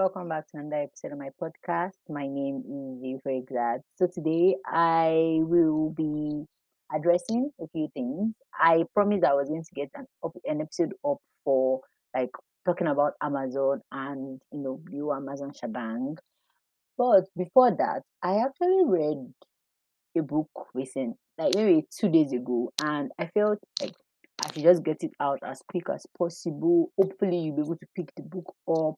Welcome back to another episode of my podcast. My name is Very Glad. So today I will be addressing a few things. I promised I was going to get an an episode up for like talking about Amazon and you know new Amazon shebang. But before that, I actually read a book recent, like maybe two days ago, and I felt like I should just get it out as quick as possible. Hopefully, you'll be able to pick the book up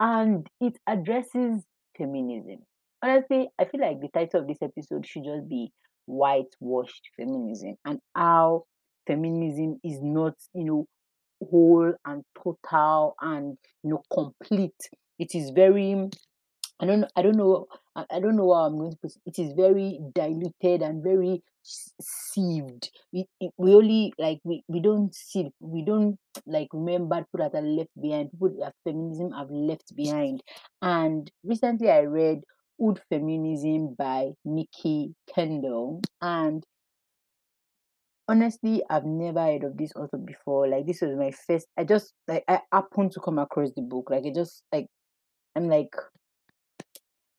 and it addresses feminism. Honestly, I feel like the title of this episode should just be whitewashed feminism and how feminism is not, you know, whole and total and you know complete. It is very I don't. I don't know. I, don't know how I'm going to put it. It is very diluted and very sieved. We, it- we only like we, we don't see we don't like remember people that are left behind. People that feminism have left behind. And recently, I read Hood Feminism by Mikki Kendall, and honestly, I've never heard of this author before. Like this was my first. I just like I happened to come across the book. Like it just like I'm like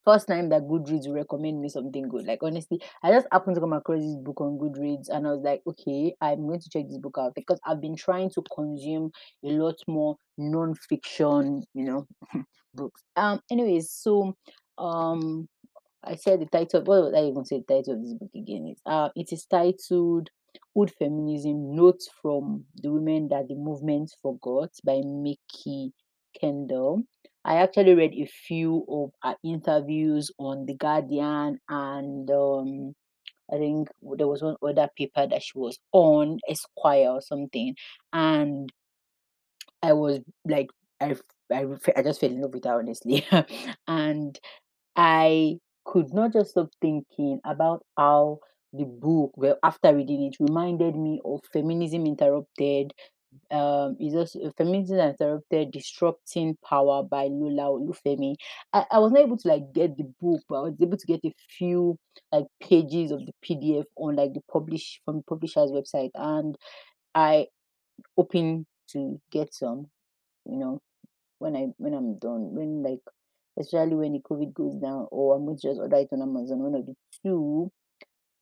first time that Goodreads will recommend me something good. Like honestly, I just happened to come across this book on Goodreads and I was like, okay, I'm going to check this book out because I've been trying to consume a lot more non-fiction, you know, books. Um anyways, so um I said the title what I even say the title of this book again is uh it is titled Hood Feminism Notes from the Women That the Movement Forgot by Mikki Kendall. I actually read a few of her interviews on The Guardian and um, I think there was one other paper that she was on, Esquire or something. And I was like, I, I, I just fell in love with her, honestly. and I could not just stop thinking about how the book, well, after reading it, reminded me of Feminism Interrupted um is also feminism and interrupted disrupting power by lola olufemi. I, I was not able to like get the book but i was able to get a few like pages of the pdf on like the publish from the publisher's website and i hoping to get some you know when i when i'm done when like especially when the covid goes down or i'm going to just order it on amazon one of the two.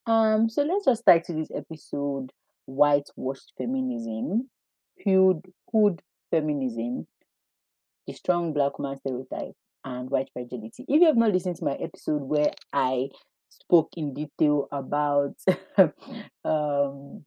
Um so let's just title this episode whitewashed feminism hood hood feminism the strong black woman stereotype and white fragility. If you have not listened to my episode where i spoke in detail about um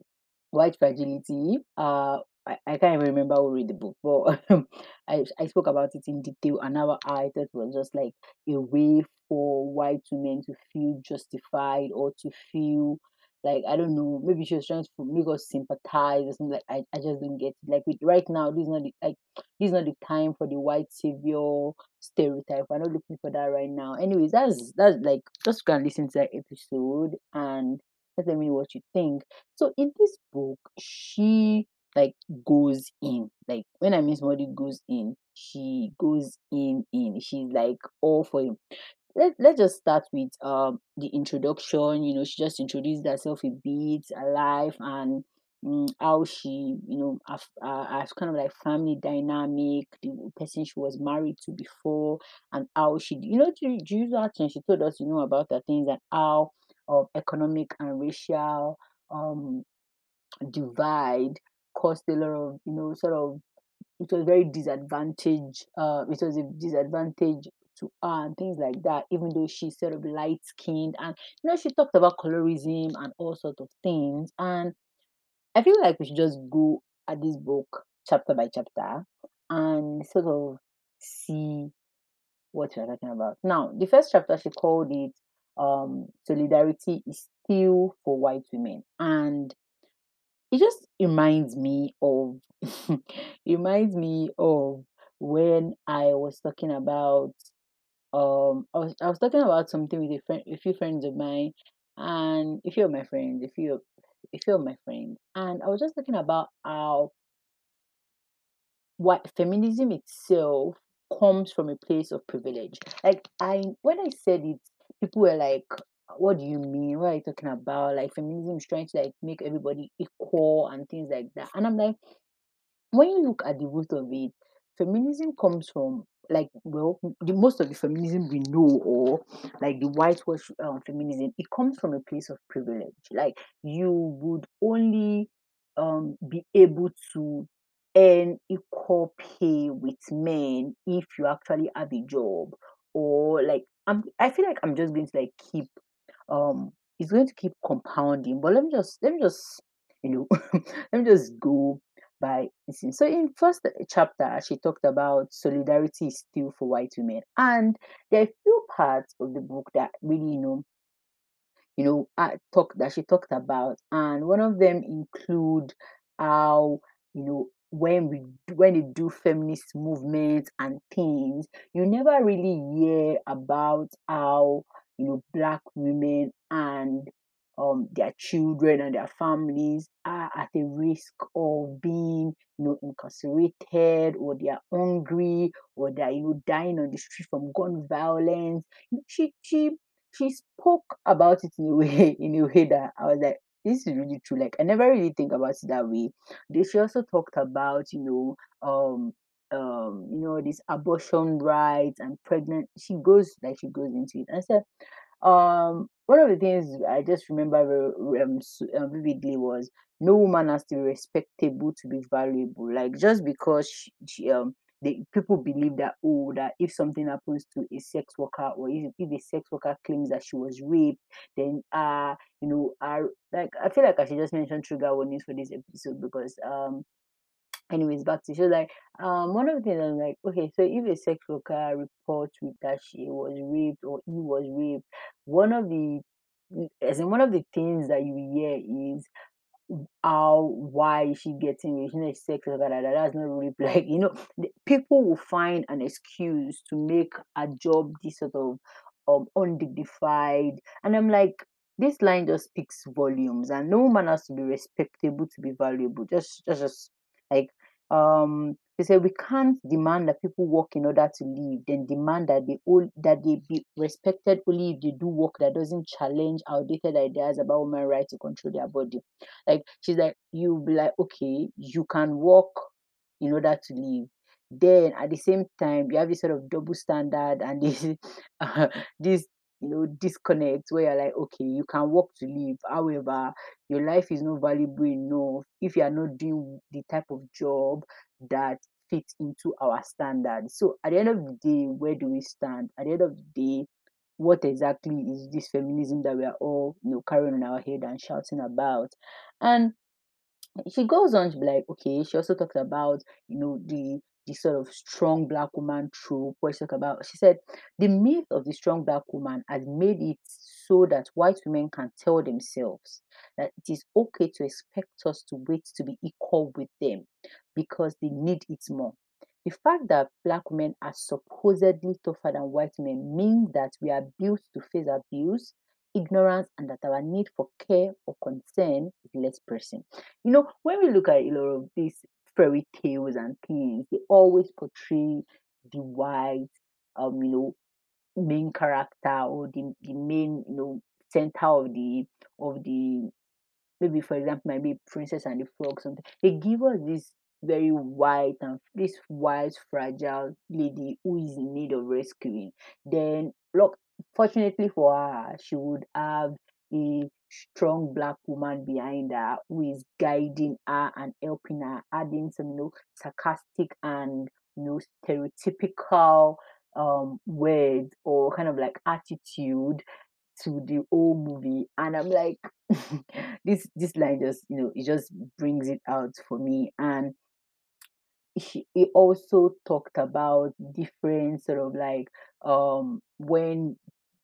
white fragility uh I, I can't even remember who read the book, but I, I spoke about it in detail and how I thought was just like a way for white women to feel justified or to feel like I don't know, maybe she was trying to make us sympathize or something like I, I just don't get it. Like with right now, this is not the like this is not the time for the white savior stereotype. We're not looking for that right now. Anyways, that's that's like just go and listen to that episode and let me know what you think. So in this book, she like goes in. Like when I mean somebody goes in, she goes in in. She's like all for him let, let's just start with um the introduction you know she just introduced herself a bit her life and mm, how she you know as uh, kind of like family dynamic the person she was married to before and how she you know to, to use that and she told us you know about the things and how uh, economic and racial um divide caused a lot of you know sort of it was very disadvantage uh it was a disadvantage to her and things like that even though she's sort of light skinned and you know she talked about colorism and all sorts of things. And i feel like we should just go at this book chapter by chapter and sort of see what we're talking about. Now the first chapter she called it um solidarity is still for white women. And it just reminds me of reminds me of when I was talking about um I was I was talking about something with a friend a few friends of mine and a few of my friends, a few a few of my friends. And I was just talking about how what feminism itself comes from a place of privilege. Like I when I said it, people were like, what do you mean? What are you talking about? Like feminism is trying to like make everybody equal and things like that. And I'm like, when you look at the root of it, feminism comes from like well the most of the feminism we know or like the whitewash um, feminism it comes from a place of privilege. Like you would only um be able to earn equal pay with men if you actually have a job or like i'm i feel like i'm just going to like keep um it's going to keep compounding but let me just let me just you know let me just go by listening. So in first chapter, she talked about solidarity is still for white women, and there are a few parts of the book that really, you know, you know, uh, talk that she talked about, and one of them include how you know when we when they do feminist movements and things, you never really hear about how you know black women and um, their children and their families are at a risk of being, you know, incarcerated or they are hungry or they are, you know, dying on the street from gun violence. She she she spoke about it in a way in a way that I was like, this is really true. Like I never really think about it that way. She also talked about, you know, um um, you know, this abortion rights and pregnant. She goes like she goes into it. And said, um, one of the things I just remember um, uh, vividly was no woman has to be respectable to be valuable. Like just because she, she um the people believe that oh that if something happens to a sex worker or if, if a sex worker claims that she was raped, then uh you know are like I feel like I should just mention trigger warnings for this episode because um anyways back to show like um one of the things I'm like okay so if a sex worker reports with that she was raped or he was raped one of the as in one of the things that you hear is how why is she getting rich? You know, sex that, that, that's not really like you know, people will find an excuse to make a job this sort of um undignified. And I'm like, this line just speaks volumes, and no man has to be respectable to be valuable. Just just just like um they say we can't demand that people work in order to live, then demand that they all that they be respected only if they do work that doesn't challenge outdated ideas about women's right to control their body like she's like, you be like, okay, you can work in order to live. Then at the same time, you have this sort of double standard and this uh, this you know disconnect where you're like, okay, you can work to live. However, your life is not valuable enough if you are not doing the type of job that fits into our standards. So at the end of the day, where do we stand? At the end of the day, what exactly is this feminism that we are all you know carrying on our head and shouting about and she goes on to be like okay she also talks about you know the the sort of strong black woman trope where she talk about she said the myth of the strong black woman has made it so that white women can tell themselves that it is okay to expect us to wait to be equal with them because they need it more the fact that black women are supposedly tougher than white men means that we are built to face abuse, ignorance, and that our need for care or concern is less pressing. You know, when we look at a lot of these fairy tales and things, they always portray the white, um, you know, main character or the, the main, you know, center of the of the maybe for example maybe princess and the frog something. They give us this very white and this white fragile lady who is in need of rescuing. Then look fortunately for her she would have a strong black woman behind her who is guiding her and helping her adding some you know sarcastic and you know stereotypical um words or kind of like attitude to the whole movie. And i'm like this this line just you know it just brings it out for me. And he, he also talked about different sort of like um when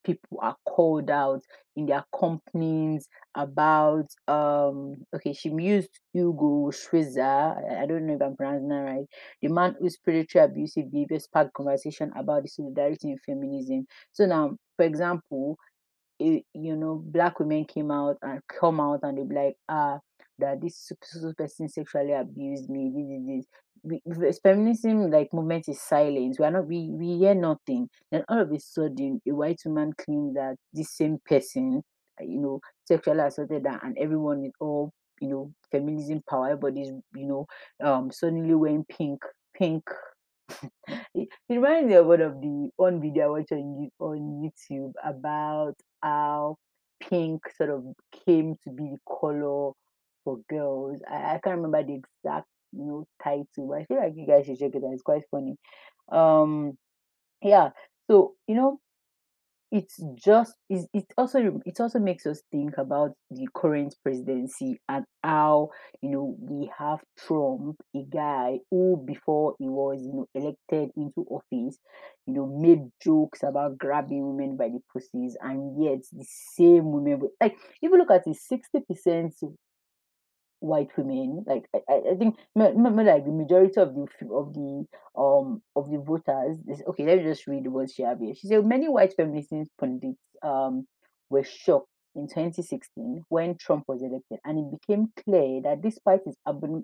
people are called out in their companies about um okay she used Hugo Schwyzer I, don't know if I'm pronouncing that right the man whose predatory abusive behavior sparked conversation about the solidarity in feminism so now for example it, you know, black women came out and come out and they'll be like, ah, that this so- so- so person sexually abused me. This, this, this. We, feminism like movement is silent. We are not. We we hear nothing. Then all of a sudden, a white woman claims that this same person, you know, sexually assaulted her, and everyone is all you know, feminism power. Everybody's you know, um, suddenly wearing pink, pink it, it reminds me of one of the one video I watched on on YouTube about how pink sort of came to be the color for girls. I, I can't remember the exact you know title, but I feel like you guys should check it out. It's quite funny. Um, yeah. So you know, it's just it's, it also it also makes us think about the current presidency and how you know we have Trump, a guy who before he was you know elected into office, you know made jokes about grabbing women by the pussies, and yet the same women like if you look at it, sixty percent white women. Like I, I think like the majority of the of the um of the voters. This, okay, let me just read what she have here. She said many white feminist pundits um were shocked in 2016 when Trump was elected, and it became clear that despite his abomin-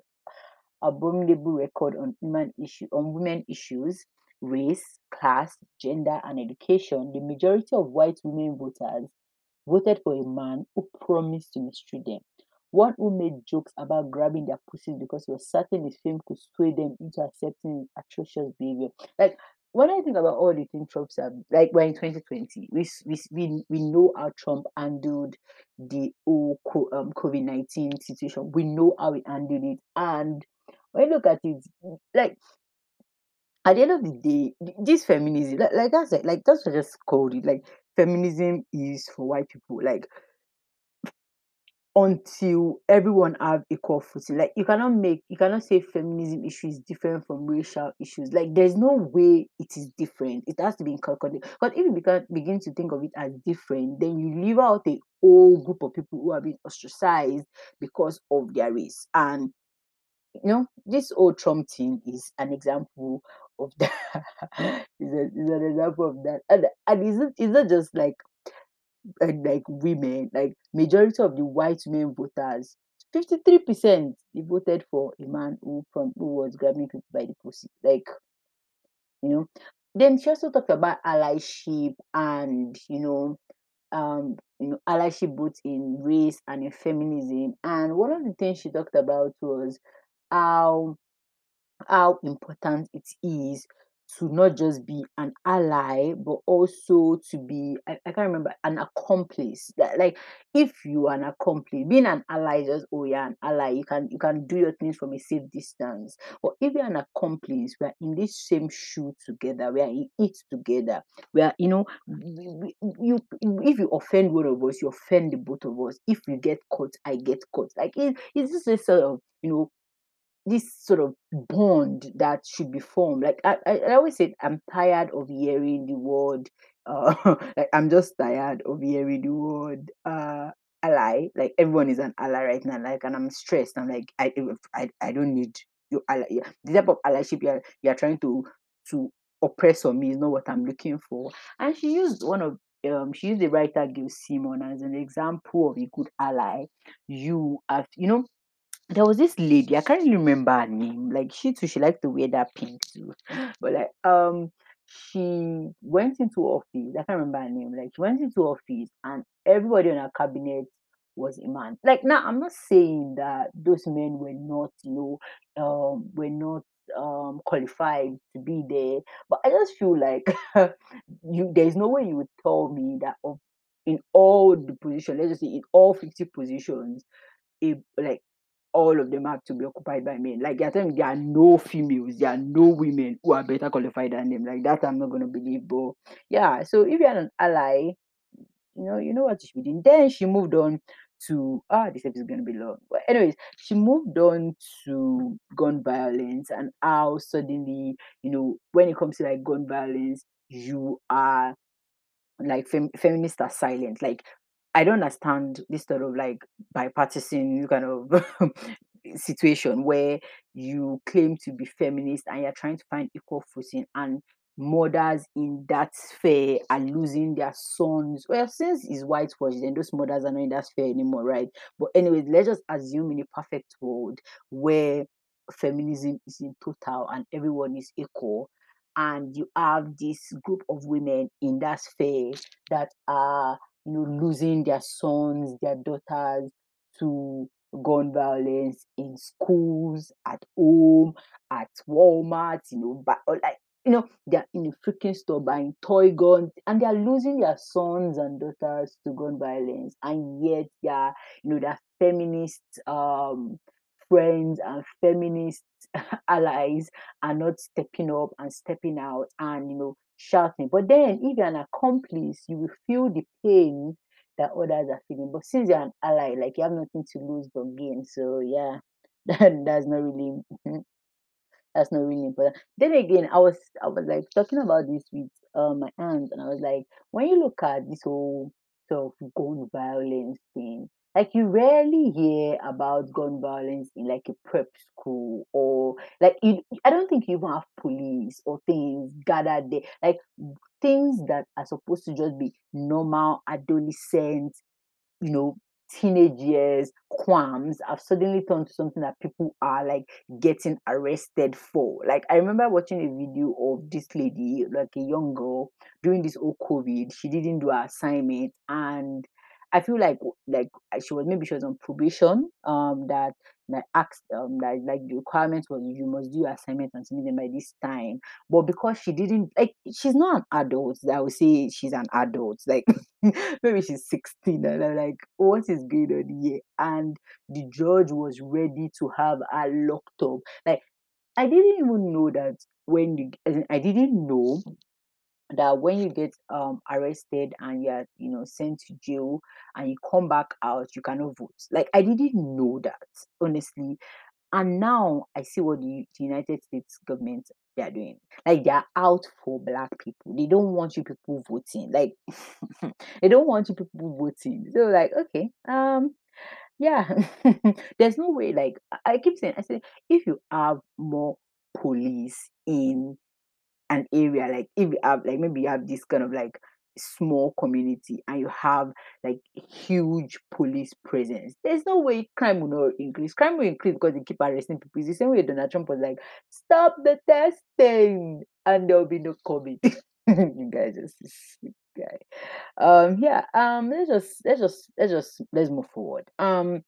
abominable record on human issue on women issues, race, class, gender, and education, the majority of white women voters voted for a man who promised to mistreat them. One who made jokes about grabbing their pussies because he was certain his fame could sway them into accepting atrocious behavior. Like when I think about all the things Trump said, like we're in 2020, we we we, know how Trump handled the whole um, COVID 19 situation. We know how he handled it, and when you look at it, like at the end of the day, this feminism, like, like that's it, like that's what I just called it. Like feminism is for white people. Like until everyone have equal footing. Like you cannot make you cannot say feminism issue is different from racial issues. Like there's no way it is different. It has to be inculcated. But if you begin begin to think of it as different, then you leave out a whole group of people who have been ostracized because of their race. And you know, this old Trump thing is an example of that. is, an example of that. And, and is it is not just like and like women, like majority of the white women voters, 53% they voted for a man who from who was grabbing people by the pussy. Like, you know. Then she also talked about allyship and you know, um, you know, allyship both in race and in feminism. And one of the things she talked about was how how important it is to not just be an ally, but also to be, I, I can't remember, an accomplice. That, like, if you are an accomplice, being an ally just, oh, yeah, an ally, you can you can do your things from a safe distance. But if you're an accomplice, we are in this same shoe together, we are in it together. We are, you know, you if you offend one of us, you offend the both of us. If you get caught, I get caught. Like, it, it's just a sort of, you know, this sort of bond that should be formed. Like I, I, always say, I'm tired of hearing the word. Uh, like I'm just tired of hearing the word uh, ally. Like everyone is an ally right now. Like, and I'm stressed. I'm like, I, I, I don't need your ally. The type of allyship you're, you're trying to to oppress on me is not what I'm looking for. And she used one of um, she used the writer Gil Simon as an example of a good ally. You have, you know, there was this lady, I can't remember her name. Like she too, she liked to wear that pink too. But like um she went into office. I can't remember her name. Like she went into office and everybody on her cabinet was a man. Like now I'm not saying that those men were not, you know, um were not um qualified to be there. But I just feel like you there's no way you would tell me that of in all the positions, let's just say in all 50 positions, a like all of them have to be occupied by men. Like you're telling there are no females, there are no women who are better qualified than them. Like that I'm not gonna believe. But yeah, so if you're an ally, you know, you know what you should be doing. Then she moved on to ah, this episode is gonna be long. But anyways, she moved on to gun violence and how suddenly, you know, when it comes to like gun violence, you are like fem- feminists are silent. Like I don't understand this sort of like bipartisan kind of situation where you claim to be feminist and you're trying to find equal footing and mothers in that sphere are losing their sons. Well, since it's whitewashed, then those mothers are not in that sphere anymore, right? But anyways, let's just assume in a perfect world where feminism is in total and everyone is equal and you have this group of women in that sphere that are you know losing their sons their daughters to gun violence in schools, at home, at Walmart, you know, but like you know, they're in the freaking store buying toy guns and they're losing their sons and daughters to gun violence. And yet they're, you know, their feminist um friends and feminist allies are not stepping up and stepping out and you know shouting. But then if you're an accomplice, you will feel the pain that others are feeling. But since you're an ally, like you have nothing to lose but gain. So yeah, that, that's not really that's not really important. Then again, I was I was like talking about this with uh, my aunt, and I was like, when you look at this whole sort of gun violence thing, like you rarely hear about gun violence in like a prep school or like you, I don't think you even have police or things gathered there, like things that are supposed to just be normal adolescent you know, teenage years, qualms have suddenly turned to something that people are like getting arrested for. Like I remember watching a video of this lady, like a young girl, during this whole COVID. She didn't do her assignment and I feel like like she was maybe she was on probation. Um, that that asked um that like the requirement was you must do your assignment and submit them by this time. But because she didn't like she's not an adult, I would say she's an adult. Like maybe she's 16 and I'm like, what is going on? And the judge was ready to have her locked up. Like I didn't even know that when I didn't know that when you get um arrested and you're you know sent to jail and you come back out you cannot vote. Like i didn't know that honestly. And now i see what the, united states government they are doing. Like they are out for black people. They don't want you people voting. Like they don't want you people voting. So like okay um yeah. There's no way like i I keep saying i say if you have more police in an area like if you have like maybe you have this kind of like small community and you have like huge police presence there's no way crime will not increase. Crime will increase because they keep arresting people. It's the same way donald trump was like stop the testing and there'll be no covid. You guys just guy. Um yeah um let's just let's just let's just let's move forward. Um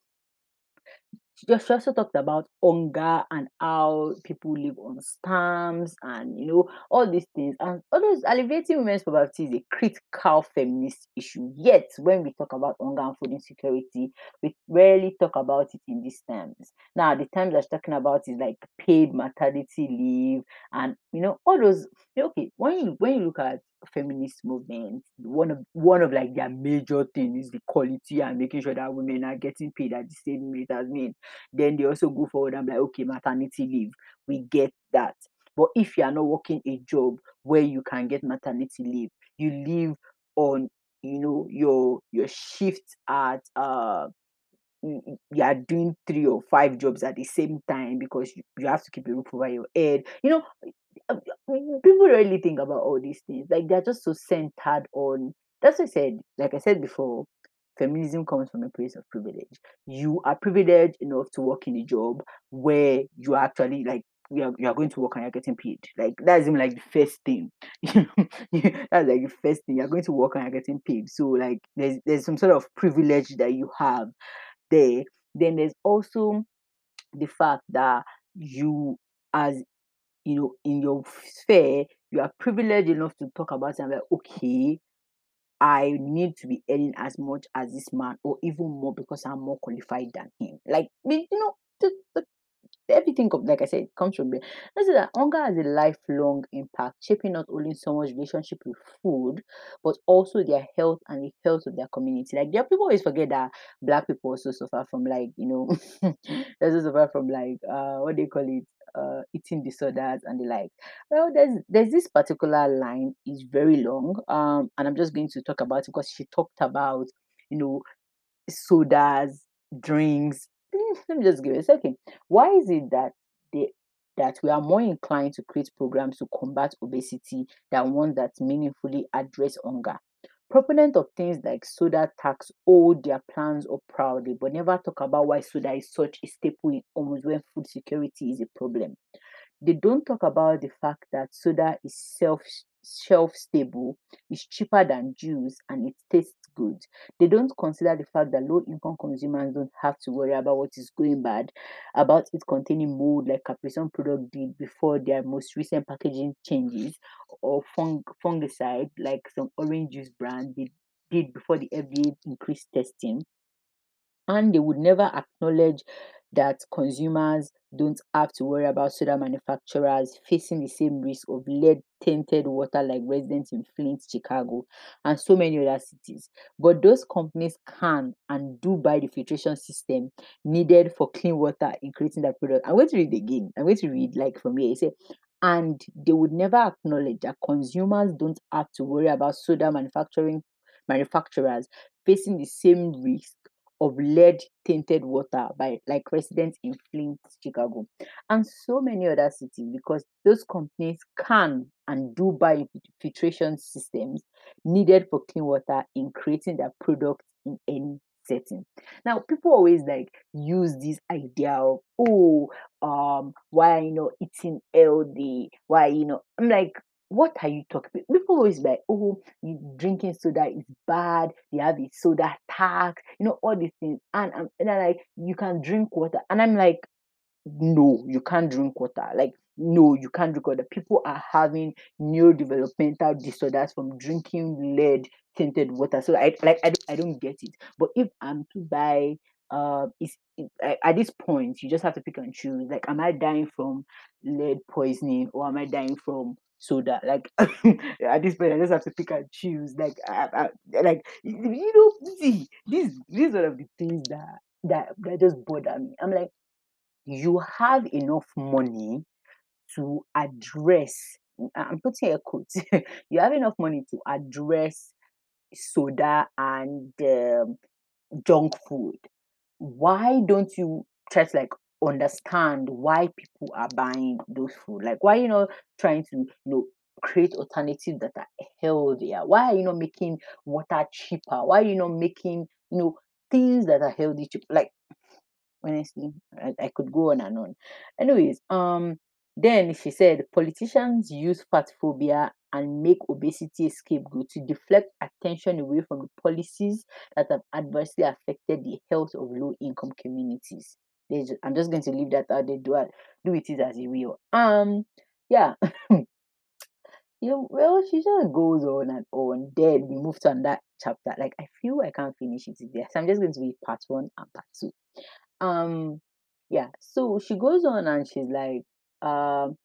she she also talked about hunger and how people live on stamps and you know all these things and all those alleviating women's poverty is a critical feminist issue. Yet when we talk about hunger and food insecurity, we rarely talk about it in these terms. Now the terms I'm talking about is like paid maternity leave and you know all those okay when you when you look at feminist movement, one of one of like their major thing is the quality and making sure that women are getting paid at the same rate as men. Then they also go forward and be like, okay, maternity leave, we get that. But if you are not working a job where you can get maternity leave, you live on, you know, your your shift at uh you you are doing three or five jobs at the same time because you, you have to keep a roof over your head. You know, uh, uh, people really think about all these things. Like they're just so centered on. That's what I said. Like I said before, feminism comes from a place of privilege. You are privileged enough to work in a job where you are actually like you are, you are going to work and you're getting paid. Like that's even like the first thing. You know, that's like the first thing. You're going to work and you're getting paid. So like there's there's some sort of privilege that you have there. Then there's also the fact that you as you know in your sphere you are privileged enough to talk about and like okay i need to be earning as much as this man or even more because i'm more qualified than him. Like you know the, the everything com- like I said comes from there. Let's say that hunger has a lifelong impact, shaping not only someone's relationship with food, but also their health and the health of their community. Like there are people always forget that black people also suffer from like, you know, they also suffer from like uh what they call it, uh eating disorders and the like. Well, there's there's this particular line is very long. Um and I'm just going to talk about it because she talked about, you know, sodas, drinks. Let me just give it a second. Why is it that they that we are more inclined to create programs to combat obesity than ones that meaningfully address hunger? Proponents of things like soda tax hold their plans up proudly, but never talk about why soda is such a staple in homes when food security is a problem. They don't talk about the fact that soda is self shelf stable, is cheaper than juice, and it tastes goods. They don't consider the fact that low income consumers don't have to worry about what is going bad, about it containing mold like Capri-Sun product did before their most recent packaging changes, or fung- fungicide like some orange juice brand did, did before the FDA increased testing and they would never acknowledge that consumers don't have to worry about soda manufacturers facing the same risk of lead tainted water like residents in Flint, Chicago, and so many other cities. But those companies can and do buy the filtration system needed for clean water in creating that product. I'm going to read again. I'm going to read like from here. It said, and they would never acknowledge that consumers don't have to worry about soda manufacturing manufacturers facing the same risk of lead tainted water by like residents in Flint, Chicago, and so many other cities because those companies can and do buy filtration systems needed for clean water in creating their product in any setting. Now, people always like use this idea of oh, um, why you know eating healthy, why you know I'm like what are you talking about? People always be like, oh, you drinking soda is bad. They have a soda tax, you know, all these things. And, um, and they're like, you can drink water. And I'm like, no, you can't drink water. Like, no, you can't drink water. People are having neurodevelopmental disorders from drinking lead tinted water. So I like I, I don't get it. But if I'm to buy uh is at this point you just have to pick and choose. Like, am I dying from lead poisoning or am I dying from soda? Like at this point I just have to pick and choose. Like I, I, like you know, see, this this is one of the things that that that just bother me. I'm like you have enough money to address I'm putting a quote. you have enough money to address soda and um, junk food. Why don't you try to like understand why people are buying those food? Like why you know trying to you know create alternatives that are healthier? Why are you not making water cheaper? Why are you not making you know things that are healthy cheap? Like honestly I, see I could go on and on anyways um then she said politicians use fat phobia and make obesity a scapegoat to deflect attention away from the policies that have adversely affected the health of low income communities There's, i'm just going to leave that out there do, it- do it as you will um yeah you know, well, she just goes on and on. Then we moved on that chapter. Like I feel I can't finish it today. So I'm just going to read part one and part two. Um, yeah, so she goes on and she's like, um,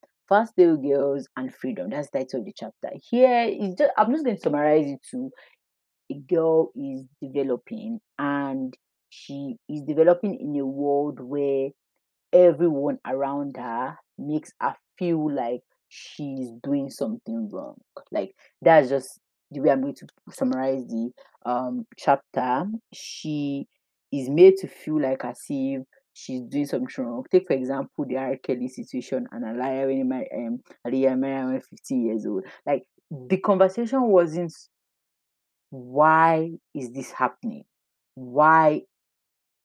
Day Girls and Freedom. That's the title of the chapter. Here is just I'm just going to summarize it to a girl is developing and she is developing in a world where everyone around her makes her feel like she's doing something wrong. Like that's just the way I'm going to summarize the um chapter. She is made to feel like as if she's doing something wrong. Take for example the R. Kelly situation and Aaliyah when my um Aaliyah was 15 years old. Like the conversation wasn't why is this happening? Why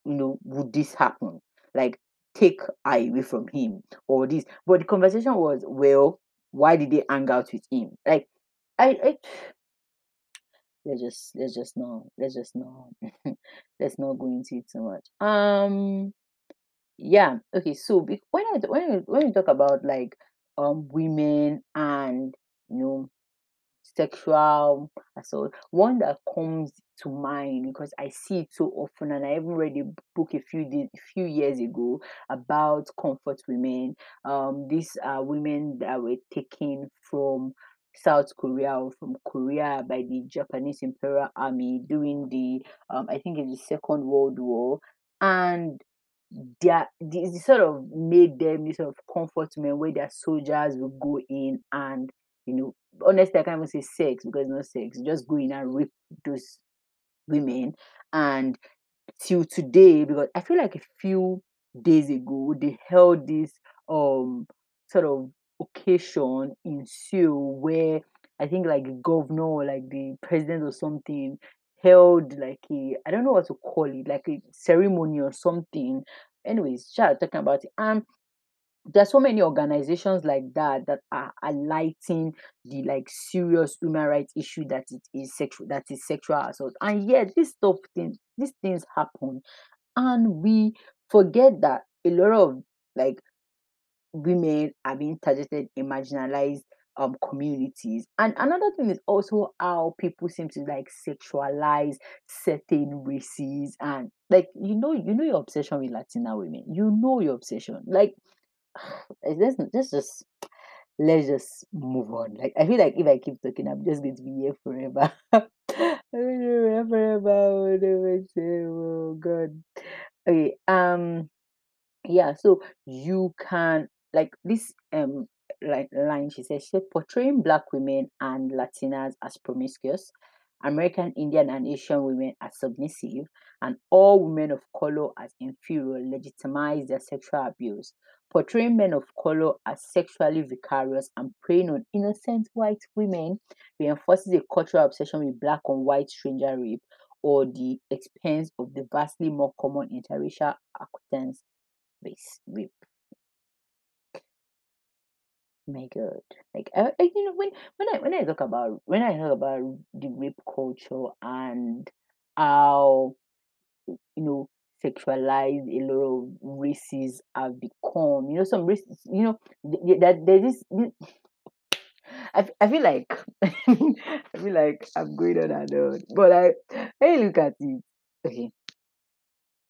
you know would this happen? Like take eye away from him or this. But the conversation was, well, why did they hang out with him? Like I, I let's just let's just not let's just not let's not go into it too much. Um yeah, okay, so when I when I, when you talk about like um women and you know sexual assault. One that comes to mind because I see it so often, and I even read a book a few days, a few years ago about comfort women. Um, these are women that were taken from South Korea or from Korea by the Japanese Imperial Army during the um, I think it's the Second World War, and their this sort of made them this sort of comfort men where their soldiers would go in and you know honestly I can't even say sex because no sex just go in and rape those women and till today because I feel like a few days ago they held this um sort of occasion in Seoul where I think like the governor or like the president or something held like a I don't know what to call it, like a ceremony or something. Anyways, child talking about it. And there's so many organizations like that that are highlighting the like serious human rights issue that it is sexual that is sexual assault and yet this stuff things these things happen and we forget that a lot of like women are being targeted in marginalized um communities. And another thing is also how people seem to like sexualize certain races and like you know you know your obsession with Latina women. You know your obsession. Like let's just let's just move on. Like I feel like if I keep talking, I'm just going to be here forever. I'm forever. Oh God. Okay. Um yeah so you can like this um like line she says she portraying black women and latinas as promiscuous american indian and asian women as submissive and all women of color as inferior legitimize their sexual abuse portraying men of color as sexually vicarious and preying on innocent white women reinforces a cultural obsession with black on white stranger rape or the expense of the vastly more common interracial acquaintance Base rape. My God, like I, I, you know, when when I when I talk about when I talk about the rape culture and how you know sexualized a lot of races have become, you know, some races, you know, th- th- that there's this. I, I feel like I feel like I'm going on and on, but I when you look at it, okay,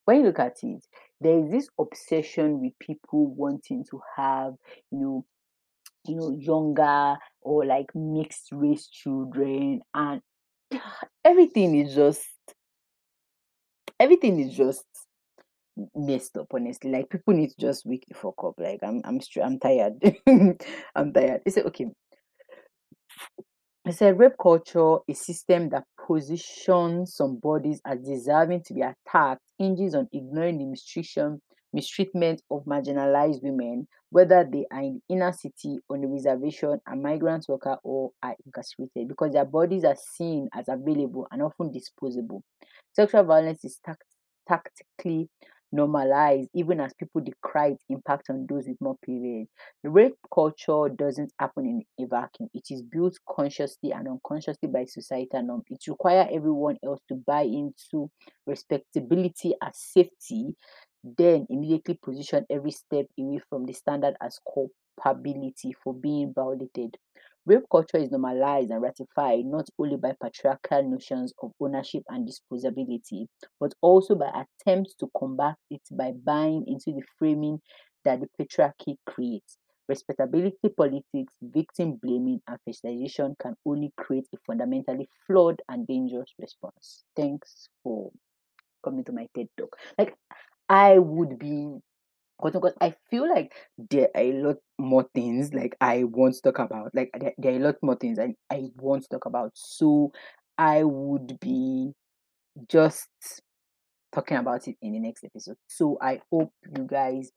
when you look at it, there is this obsession with people wanting to have, you know, you know, younger or like mixed race children, and everything is just everything is just messed up. Honestly, like people need to just wake the fuck up. Like I'm, I'm, str- I'm tired. I'm tired. It's okay. It's a rape culture, a system that positions some bodies as deserving to be attacked, hinges on ignoring the mistreatment, mistreatment of marginalized women, whether they are in the inner city, on the reservation, a migrant worker, or are incarcerated, because their bodies are seen as available and often disposable. Sexual violence is tact- tactically normalized, even as people decry its impact on those with more privilege. Rape culture doesn't happen in a vacuum. It is built consciously and unconsciously by societal norms. It requires everyone else to buy into respectability as safety, then immediately position every step away from the standard as culpability for being violated. Rape culture is normalized and ratified not only by patriarchal notions of ownership and disposability, but also by attempts to combat it by buying into the framing that the patriarchy creates. Respectability politics, victim blaming, and fetishization can only create a fundamentally flawed and dangerous response. Thanks for coming to my TED talk. Like, I would be unquote, I feel like there are a lot more things like I want to talk about. Like there, there are a lot more things I, I want to talk about. So I would be just talking about it in the next episode. So I hope you guys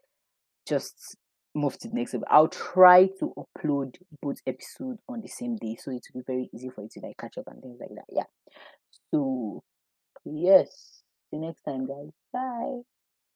just move to the next episode. I'll try to upload both episodes on the same day so it will be very easy for you to like catch up and things like that. Yeah. So yes. See you next time guys. Bye.